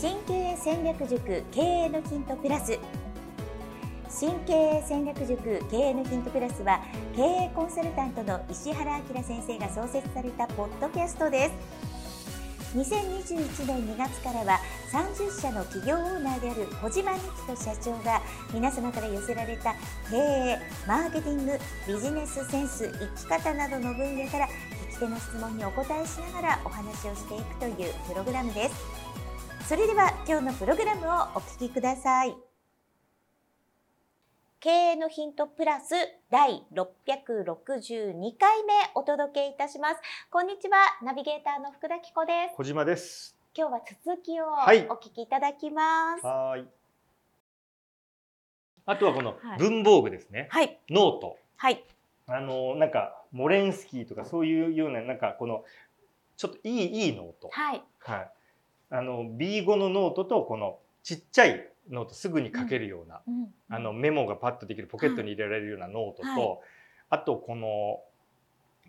新経営戦略塾経営のヒントプラス新経営戦略塾経営のヒントプラスは経営コンサルタントの石原明先生が創設されたポッドキャストです2021年2月からは30社の企業オーナーである小島美希と社長が皆様から寄せられた経営、マーケティング、ビジネスセンス、生き方などの分野から聞き手の質問にお答えしながらお話をしていくというプログラムです。それでは今日のプログラムをお聞きください。経営のヒントプラス第662回目お届けいたします。こんにちは、ナビゲーターの福田紀子です。小島です。今日は続きをお聞きいただきます。はい。あとはこの文房具ですね。はい。ノート。はい。あのなんかモレンスキーとかそういうようななんかこのちょっといいいいノート。はい。はい。あの B5 のノートとこのちっちゃいノートすぐに書けるような、うんうん、あのメモがパッとできるポケットに入れられるようなノートと、はい、あとこの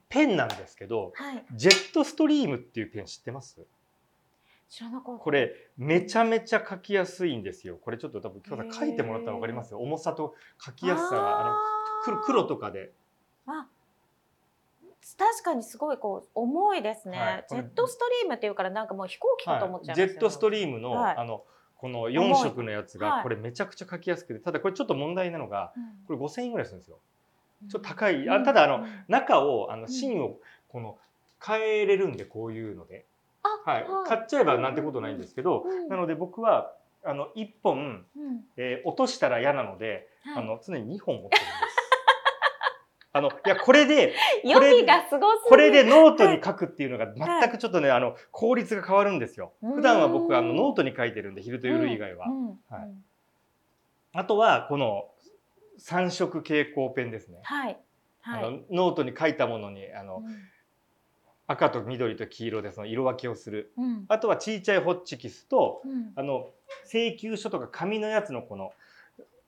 ペンなんですけど、はい、ジェットストリームっていうペン知ってます？知らなかった。これめちゃめちゃ書きやすいんですよ。これちょっと多分今日書いてもらったら分かりますよ。重さと書きやすさがあの黒とかで。あ確かにすごいこう重いですね、はい、ジェットストリームっていうからなんかもう飛行機かと思っちゃいます、はい、ジェットストリームの、はい、あのこの4色のやつがこれめちゃくちゃ書きやすくてただこれちょっと問題なのがこれ5000円ぐらいするんですよ。ちょっと高い、あただあの中をあの芯をこの変えれるんでこういうので、はい、買っちゃえばなんてことないんですけど、なので僕はあの1本、えー、落としたら嫌なので、あの常に2本持ってるんです。あの、いや、これで、これがすごこれでノートに書くっていうのが全くちょっとね、あの、効率が変わるんですよ。普段は僕、あの、ノートに書いてるんで、昼と夜以外は。はい。あとは、この、三色蛍光ペンですね。はい。はい、あのノートに書いたものに、あの、赤と緑と黄色でその色分けをする、うん、あとはちいちゃいホッチキスと、うん、あの請求書とか紙のやつのこの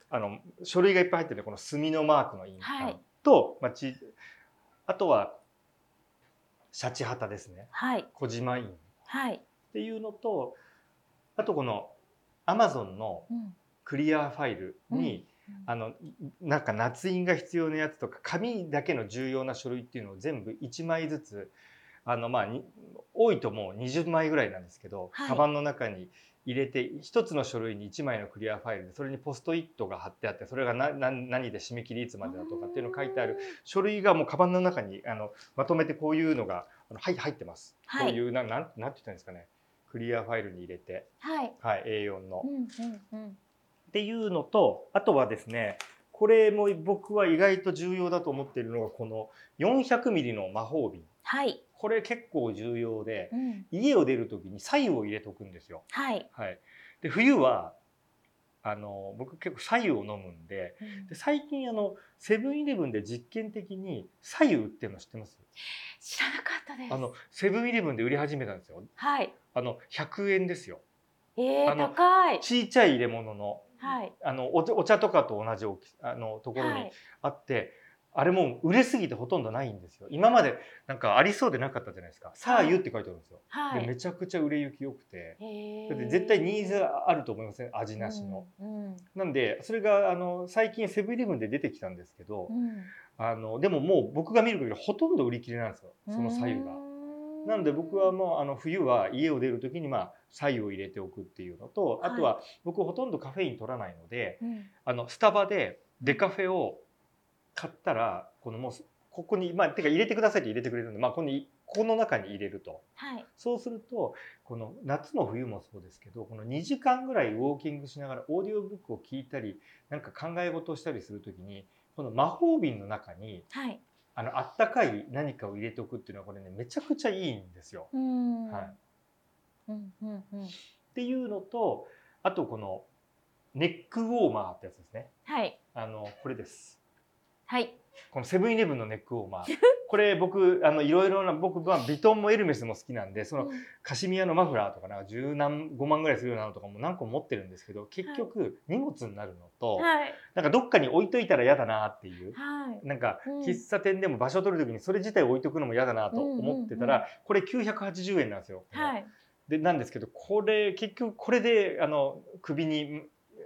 あの書類がいっぱい入ってるこの墨のマークの印鑑、はい、と、まあ、ちあとはシャチハタですね、はい、小島院、はい、っていうのとあとこのアマゾンのクリアファイルに、うん、あのなんか捺印が必要なやつとか紙だけの重要な書類っていうのを全部1枚ずつあのまあ多いともう20枚ぐらいなんですけど、はい、カバンの中に入れて一つの書類に1枚のクリアファイルでそれにポストイットが貼ってあってそれが何何で締め切りいつまでだとかっていうのを書いてある。書類がもうカバンの中にあのまとめてこういうのがあのはい入ってます、はい、こういうななんなんて言ったんですかね。クリアファイルに入れて、はい、はい、A4 の、うんうんうん。っていうのとあとはですねこれも僕は意外と重要だと思っているのがこの400ミリの魔法瓶。はい。これ結構重要で、うん、家を出る時に左右を入れておくんですよ。はい。はい。で冬はあの僕結構左右を飲むんでうん、で最近あのセブンイレブンで実験的に左右売ってるの知ってます？知らなかったです。あのセブンイレブンで売り始めたんですよ。はい。あの100円ですよ。えー、高いちい。ちゃい入れ物の,、はい、あのお茶とかと同じ大きあのところにあって、はいあれも売れすぎてほとんどないんですよ。今までなんかありそうでなかったじゃないですか「さあゆ」って書いてあるんですよ、はい、でめちゃくちゃ売れ行き良くて。だって絶対ニーズあると思いません？味なしの、うんうん、なんでそれがあの最近セブンイレブンで出てきたんですけど、うん、あのでももう僕が見る限りほとんど売り切れなんですよ。その左右が。なので僕はもうあの冬は家を出る時にまあ左右を入れておくっていうのとあとは僕ほとんどカフェイン取らないので、あのスタバでデカフェを買ったらこのもうここにまあてか入れてくださいって入れてくれるんでまあここにここの中に入れると、はい、そうするとこの夏も冬もそうですけどこの2時間ぐらいウォーキングしながらオーディオブックを聞いたりなんか考え事をしたりする時にこの魔法瓶の中に、はい、あのあったかい何かを入れておくっていうのはこれねめちゃくちゃいいんですよ。はい。うんうんうん、っていうのとあとこのネックウォーマーってやつですね。はい、あのこれです。はい。このセブンイレブンのネックウォーマー。これ僕あのいろいろな僕はビトンもエルメスも好きなんでそのカシミヤのマフラーとかなんか十何5万ぐらいするようなのとかも何個も持ってるんですけど結局荷物になるのと、はい、なんかどっかに置いといたら嫌だなっていう、はい、なんか喫茶店でも場所を取る時にそれ自体置いとくのも嫌だなと思ってたら、これ980円なんですよ。はい。でなんですけどこれ結局これであの首に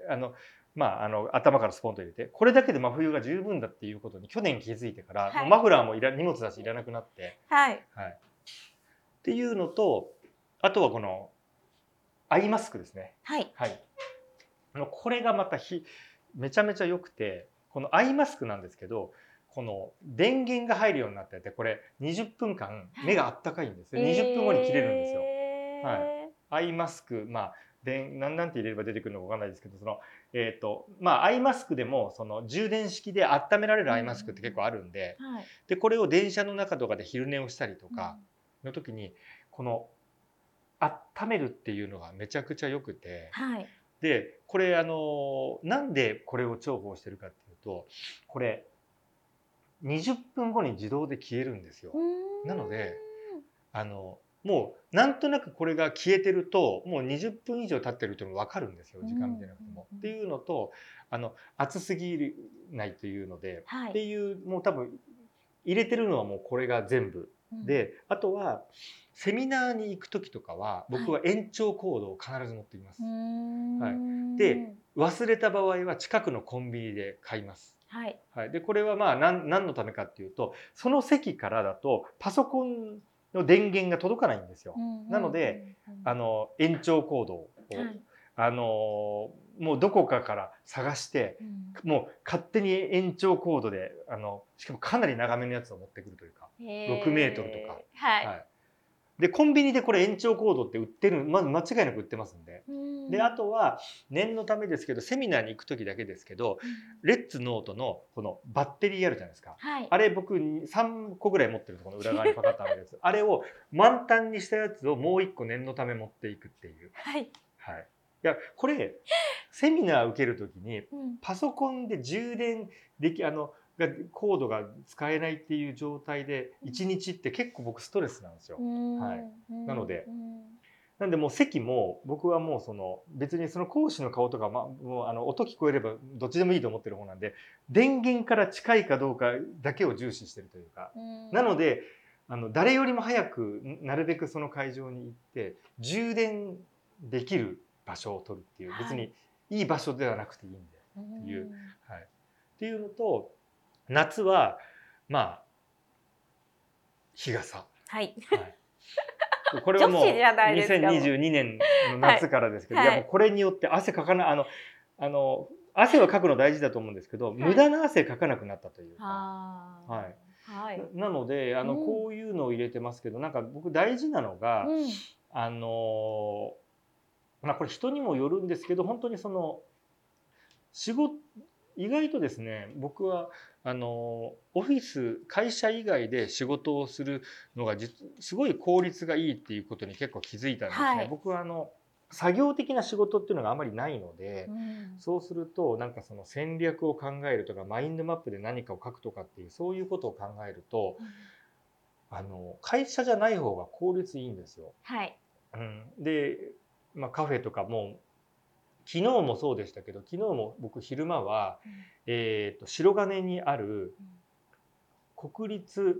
あのまあ、あの頭からスポンと入れてこれだけで真冬が十分だっていうことに去年気づいてから、はい、マフラーもいら荷物だしいらなくなって、はい、はい、っていうのとあとはこのアイマスクですね。はい、はい、あのこれがまたひめちゃめちゃ良くてこのアイマスクなんですけどこの電源が入るようになっててこれ20分間目があったかいんですよ、はい、20分後に切れるんですよ。えー、はい、アイマスクまあでなんなんて入れれば出てくるのか分かんないですけどそのえっ、ー、とまあアイマスクでもその充電式で温められるアイマスクって結構あるんで、はい、でこれを電車の中とかで昼寝をしたりとかの時にこの温めるっていうのがめちゃくちゃ良くて、はい、でこれあのなんでこれを重宝してるかっていうとこれ20分後に自動で消えるんですよ。なのであのもうなんとなくこれが消えてるともう20分以上経ってるっていうのが分かるんですよ時間見てなくても。っていうのとあの暑すぎないというので、はい、っていうもう多分入れてるのはもうこれが全部、うん、であとはセミナーに行く時とかは僕は延長コードを必ず持ってきます。はい、で忘れた場合は近くのコンビニで買います。はい、はい、でこれはまあ何何のためかっていうとその席からだとパソコンの電源が届かないんですよ。なのであの延長コードを、はい、あのもうどこかから探して、うん、もう勝手に延長コードであのしかもかなり長めのやつを持ってくるというか6メートルとか。はい、はいでコンビニでこれ延長コードって売ってるまず間違いなく売ってますんで、ん。であとは念のためですけどセミナーに行く時だけですけど、レッツノートのこのバッテリーあるじゃないですか、はい、あれ僕3個ぐらい持ってるとこの裏側にパカッとあるやつあれを満タンにしたやつをもう1個念のため持っていくっていう。はい、はい。いやこれセミナー受ける時にパソコンで充電できあのがコードが使えないっていう状態で1日って結構僕ストレスなんですよ。はい、なので。なんでもう席も僕はもうその別にその講師の顔とか、ま、もうあの音聞こえればどっちでもいいと思ってる方なんで電源から近いかどうかだけを重視してるというか。なのであの誰よりも早くなるべくその会場に行って充電できる場所を取るっていう。別にいい場所ではなくていいんでっていう、はい、っていうのと夏はまあ日傘。はい。はい、これはもう2022年の夏からですけど、はい、いやもうこれによって汗かかないあのあの汗はかくの大事だと思うんですけど、はい、無駄な汗かかなくなったというか。はい。はい、なのであの、こういうのを入れてますけどなんか僕大事なのが、うん、あのまあこれ人にもよるんですけど本当にその仕事意外とですね僕はあのオフィス会社以外で仕事をするのがすごい効率がいいっていうことに結構気づいたんですね。はい、僕はあの作業的な仕事っていうのがあまりないので、うん、そうするとなんかその戦略を考えるとかマインドマップで何かを書くとかっていうそういうことを考えると、うん、あの会社じゃない方が効率いいんですよ。はい、うん、で、まあ、カフェとかも昨日もそうでしたけど昨日も僕昼間は、うん、えーと、白金にある国立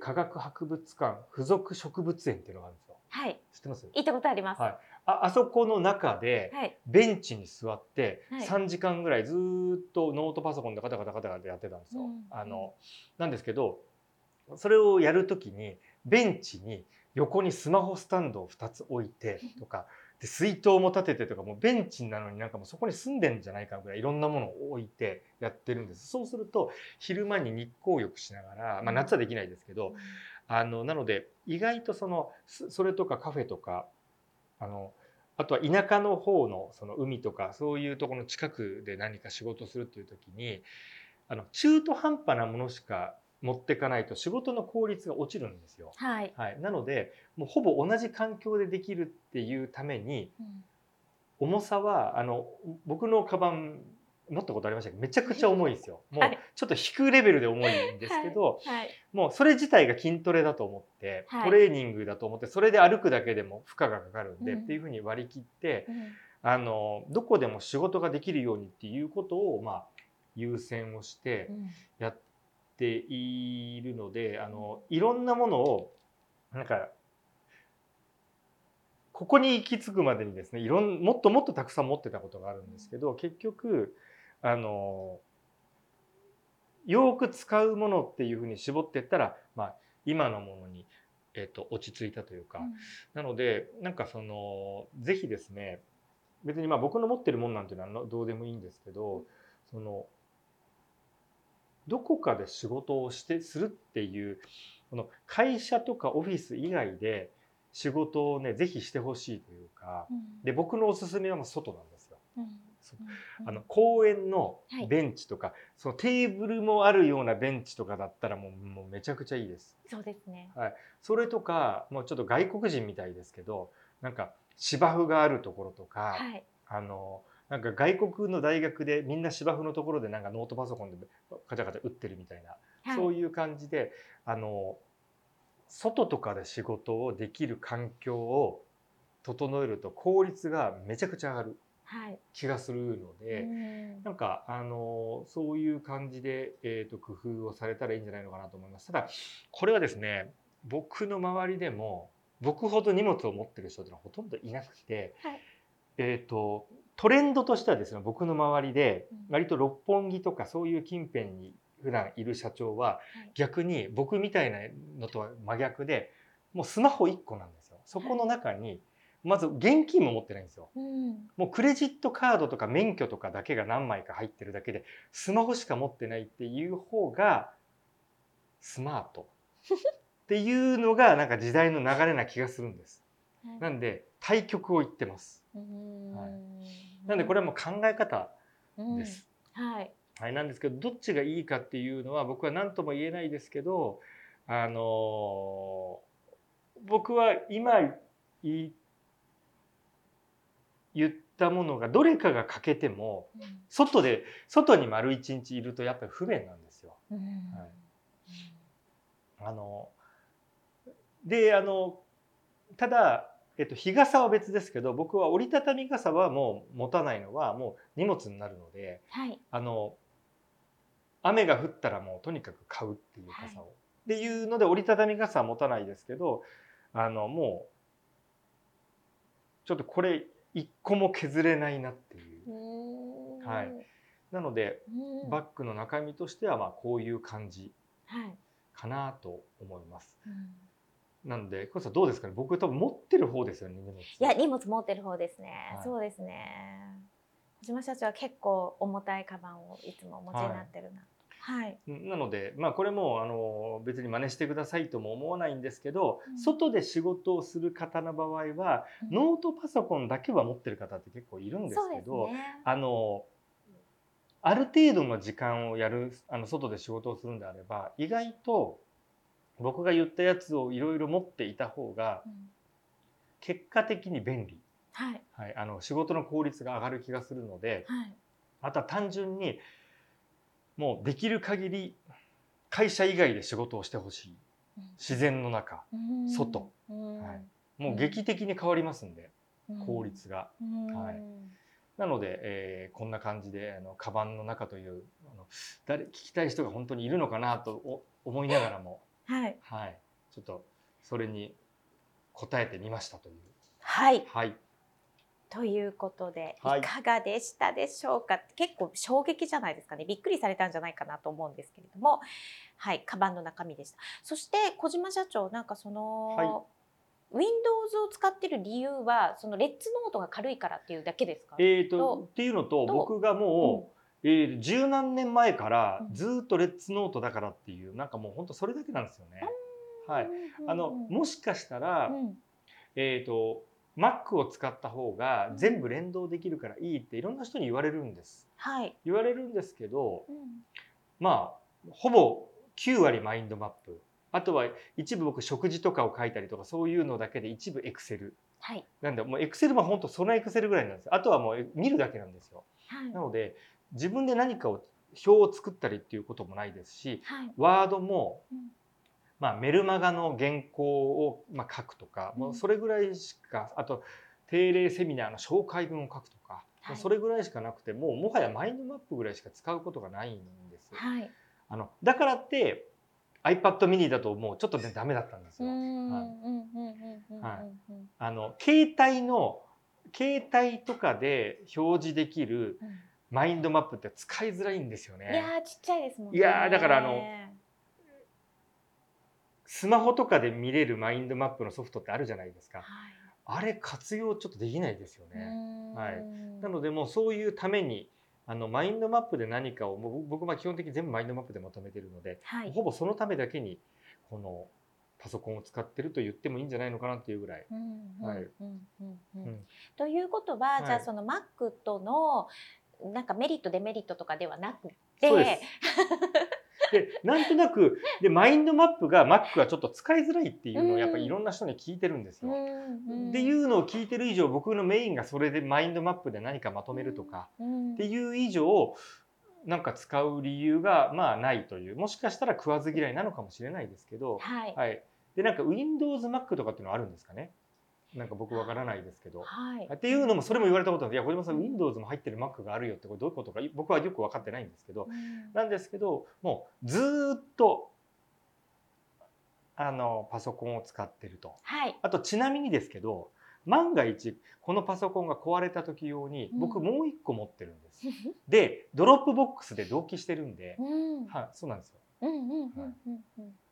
科学博物館附属植物園っていうのがあるんですよ。はい。知ってます？行ったことあります。はい。ああそこの中で、ベンチに座って3時間ぐらいずっとノートパソコンでカタカタカタカタやってたんですよ。うん、あのなんですけどそれをやるときにベンチに横にスマホスタンドを2つ置いてとかで水筒も立ててとかもうベンチなのになんかもうそこに住んでんじゃないかぐらいいろんなものを置いてやってるんです。そうすると昼間に日光浴しながら、まあ、夏はできないですけど、あのなので意外とそのそれとかカフェとかあのあとは田舎の方のその海とかそういうところの近くで何か仕事するっていう時にあの中途半端なものしか持っていかないと仕事の効率が落ちるんですよ。はい、はい、なのでもうほぼ同じ環境でできるっていうために、うん、重さはあの僕のカバン持ったことありましたけどめちゃくちゃ重いですよ。もうちょっと引くレベルで重いんですけど、はい。はい、もうそれ自体が筋トレだと思って、トレーニングだと思ってそれで歩くだけでも負荷がかかるんで、うん、っていうふうに割り切って、うん、あのどこでも仕事ができるようにっていうことをまあ優先をしてやっているのであのいろんなものをなんかここに行き着くまでにですねいろんもっともっとたくさん持ってたことがあるんですけど結局あのよく使うものっていうふうに絞っていったら、まあ、今のものに、えーと、落ち着いたというか、うん、なのでなんかその是非ですね別にまあ僕の持ってるもんなんていうのはどうでもいいんですけどそのどこかで仕事をしてするっていうこの会社とかオフィス以外で仕事をね是非してほしいというか、うん、で僕のおすすめはもう外なんですよ。うんあの公園のベンチとか、はい、そのテーブルもあるようなベンチとかだったらもうもうめちゃくちゃいいです。そうですね。はい。それとかもうちょっと外国人みたいですけど、なんか芝生があるところとか、はい、あのなんか外国の大学でみんな芝生のところでなんかノートパソコンでカチャカチャ打ってるみたいな、はい、そういう感じであの外とかで仕事をできる環境を整えると効率がめちゃくちゃ上がる気がするので、はい、なんかあのそういう感じで、えーと、工夫をされたらいいんじゃないのかなと思います。ただこれはですね僕の周りでも僕ほど荷物を持ってる人ってのはほとんどいなくて、はい、えっ、ー、とトレンドとしてはですね僕の周りで割と六本木とかそういう近辺に普段いる社長は逆に僕みたいなのとは真逆でもうスマホ1個なんですよ。そこの中にまず現金も持ってないんですよ、もうクレジットカードとか免許とかだけが何枚か入ってるだけでスマホしか持ってないっていう方がスマート。っていうのがなんか時代の流れな気がするんです。なんで対局を言ってます。はい、なんでこれはもう考え方です。はい、はい、なんですけどどっちがいいかっていうのは僕は何とも言えないですけどあのー、僕は今言ったものがどれかが欠けても、うん、外で外に丸一日いるとやっぱり不便なんですよ。うん、はい、あのであのただえっと、日傘は別ですけど僕は折りたたみ傘はもう持たないのはもう荷物になるので、はい、あの雨が降ったらもうとにかく買うっていう傘を。はい、っていうので折りたたみ傘は持たないですけどあのもうちょっとこれ一個も削れないなっていう。はい、なのでバッグの中身としてはまあこういう感じかなと思います。なんで、これさどうですかね？僕多分持ってる方ですよね、荷物。いや、荷物持ってる方ですね。はい、そうですね。小島社長は結構重たいカバンをいつもお持ちになってるな。はい、なので、まあ、これもあの別に真似してくださいとも思わないんですけど、うん、外で仕事をする方の場合は、うん、ノートパソコンだけは持ってる方って結構いるんですけど、ね、あのある程度の時間をやるあの外で仕事をするんであれば意外と僕が言ったやつをいろいろ持っていた方が結果的に便利、はい、はい、あの仕事の効率が上がる気がするので、はい、あとは単純にもうできる限り会社以外で仕事をしてほしい。自然の中。外、はい、もう劇的に変わりますんで効率が。はい、なので、えー、こんな感じであのカバンの中というあの誰聞きたい人が本当にいるのかなと思いながらもはい、はい、ちょっとそれに答えてみましたという。はい、はい、ということで、い。かがでしたでしょうか、はい、結構衝撃じゃないですかね。びっくりされたんじゃないかなと思うんですけれども。はい。カバンの中身でした。そして小島社長なんかその、はい、Windows を使ってる理由はそのレッツノートが軽いからっていうだけですか？えーとっていうのと僕がもう、えー、十何年前からずっとレッツノートだからっていう、なんかもう本当それだけなんですよね。はい、あのもしかしたら、えっ、ー、と Mac を使った方が全部連動できるからいいっていろんな人に言われるんです。はい、言われるんですけど、まあほぼ9割マインドマップ。あとは一部僕食事とかを書いたりとかそういうのだけで一部エクセル、はい、なんでもうエクセルは本当そのエクセルぐらいなんです。あとはもう見るだけなんですよ。はい、なので自分で何かを表を作ったりっていうこともないですし、はい、ワードも、うん、まあ、メルマガの原稿を、まあ、書くとか、うん、もうそれぐらいしかあと定例セミナーの紹介文を書くとか、はい、それぐらいしかなくてもうもはやマインドマップぐらいしか使うことがないんです。はい、あのだからって iPad mini だともうちょっとねダメだったんですよ。あの携帯の携帯とかで表示できるマインドマップって使いづらいんですよね。いやちっちゃいですもんね。いやだからあのスマホとかで見れるマインドマップのソフトってあるじゃないですか。はい、あれ活用ちょっとできないですよね。はい。なのでもうそういうためにあのマインドマップで何かを僕は基本的に全部マインドマップでまとめてるので、はい、ほぼそのためだけにこのパソコンを使ってると言ってもいいんじゃないのかなっていうぐらい。ということは、はい、じゃあその Mac とのなんかメリットデメリットとかではなくて。で なんとなくでマインドマップが Mac はちょっと使いづらいっていうのをやっぱりいろんな人に聞いてるんですよ。っていうのを聞いてる以上僕のメインがそれでマインドマップで何かまとめるとかっていう以上なんか使う理由がまあないという。もしかしたら食わず嫌いなのかもしれないですけど、はい、はい、でなんか Windows Mac とかっていうのはあるんですかね？なんか僕わからないですけど、はい、っていうのもそれも言われたことなんで「いや小島さん Windows も入ってる Mac があるよ」ってこれどういうことか僕はよく分かってないんですけど、うん、なんですけどもうずっとあのパソコンを使ってると、はい、あとちなみにですけど万が一このパソコンが壊れた時用に僕もう一個持ってるんです。うん、で Dropbox で同期してるんで、うん、はい、そうなんですよ。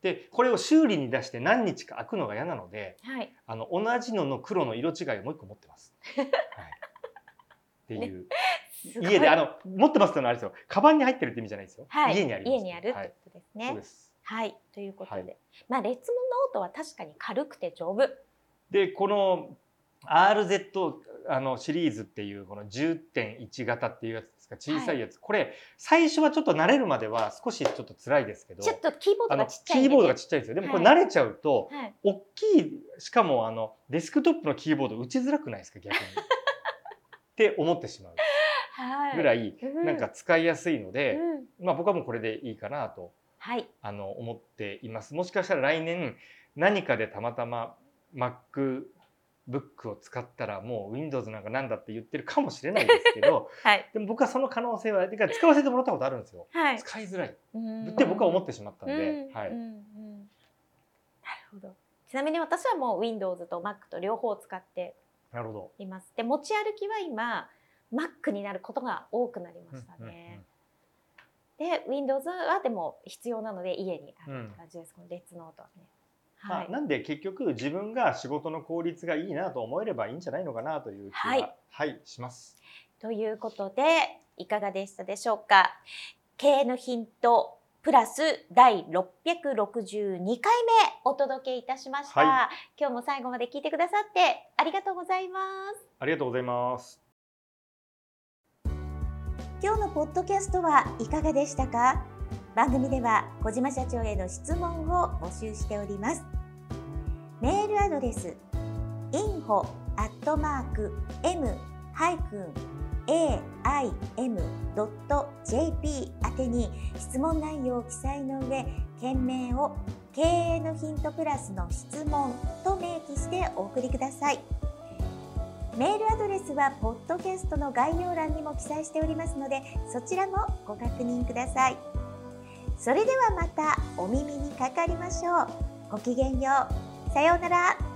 でこれを修理に出して何日か空くのが嫌なので、はい、あの同じのの黒の色違いをもう一個持ってます。はい、っていう。ね家であの持ってますってのはあれですよ。カバンに入ってるって意味じゃないですよ。はい、家にあります。家にあるってことですね。はい、そうです。はい、ということで、はい、まあレッツモノートは確かに軽くて丈夫。でこの RZ あのシリーズっていうこの10.1型っていうやつですか小さいやつ、はい、これ最初はちょっと慣れるまでは少しちょっと辛いですけどちょっとキーボードがちっちゃい、ね、キーボードがちっちゃいですよ。でもこれ慣れちゃうと、はい、大きいしかもあのデスクトップのキーボード打ちづらくないですか逆に。って思ってしまうぐらいなんか使いやすいので、うん、まあ僕はもうこれでいいかなと、はい、あの思っています。もしかしたら来年何かでたまたま Mac ブックを使ったらもう Windows なんかなんだって言ってるかもしれないですけど、はい、でも僕はその可能性は使わせてもらったことあるんですよ、はい、使いづらい。って僕は思ってしまったんで、はい、なるほど。ちなみに私はもう Windows と Mac と両方使っています。で持ち歩きは今 Mac になることが多くなりましたね、で Windows はでも必要なので家にあるって感じです、このレッツノートはねはい、なんで結局自分が仕事の効率がいいなと思えればいいんじゃないのかなという気は、はい、はい、します。ということでいかがでしたでしょうか？経営のヒントプラス第662回目お届けいたしました、はい、今日も最後まで聞いてくださってありがとうございます。ありがとうございます。今日のポッドキャストはいかがでしたか？番組では小島社長への質問を募集しておりますメールアドレス info m aim.jp 宛てに質問内容を記載の上件名を経営のヒントプラスの質問と明記してお送りくださいメールアドレスはポッドキャストの概要欄にも記載しておりますのでそちらもご確認ください。それではまたお耳にかかりましょう。ごきげんよう。さようなら。